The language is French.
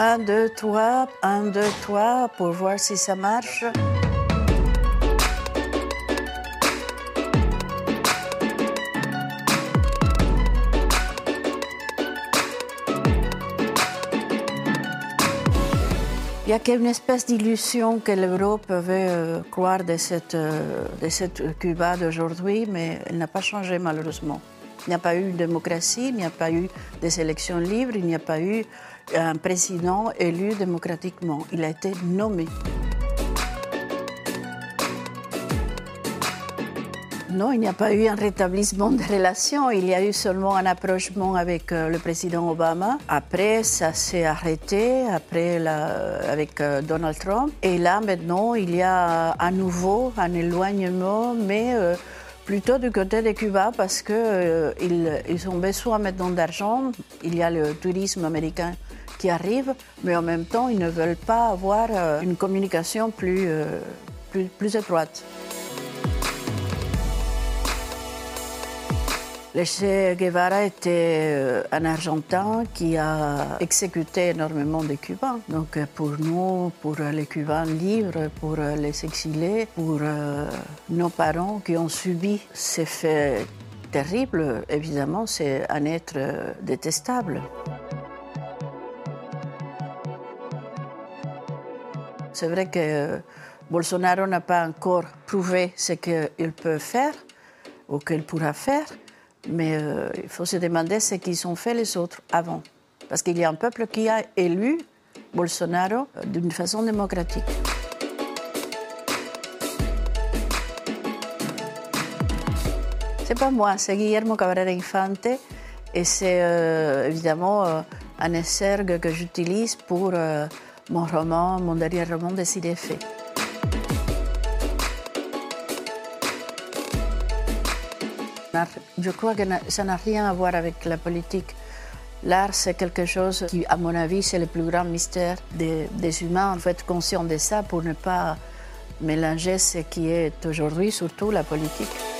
Un, deux, trois, un, deux, trois, pour voir si ça marche. Il y a une espèce d'illusion que l'Europe veut euh, croire de cette, euh, de cette Cuba d'aujourd'hui, mais elle n'a pas changé malheureusement. Il n'y a pas eu de démocratie, il n'y a pas eu des élections libres, il n'y a pas eu un président élu démocratiquement. Il a été nommé. Non, il n'y a pas eu un rétablissement des relations. Il y a eu seulement un approchement avec euh, le président Obama. Après, ça s'est arrêté après avec euh, Donald Trump. Et là, maintenant, il y a à nouveau un éloignement, mais euh, plutôt du côté de Cuba parce qu'ils ils ont besoin maintenant d'argent. Il y a le tourisme américain qui arrive, mais en même temps, ils ne veulent pas avoir une communication plus, plus étroite. Le Che Guevara était euh, un Argentin qui a exécuté énormément de Cubains. Donc euh, pour nous, pour les Cubains libres, pour euh, les exilés, pour nos parents qui ont subi ces faits terribles, évidemment, c'est un être détestable. C'est vrai que Bolsonaro n'a pas encore prouvé ce qu'il peut faire ou qu'il pourra faire. Mais euh, il faut se demander ce qu'ils ont fait les autres avant. Parce qu'il y a un peuple qui a élu Bolsonaro euh, d'une façon démocratique. C'est pas moi, c'est Guillermo Cabrera Infante et c'est euh, évidemment un exergue que j'utilise pour mon roman, mon dernier roman de fait. Je crois que ça n'a rien à voir avec la politique. L'art, c'est quelque chose qui, à mon avis, c'est le plus grand mystère des, humains. Il faut être conscient de ça pour ne pas mélanger ce qui est aujourd'hui, surtout la politique.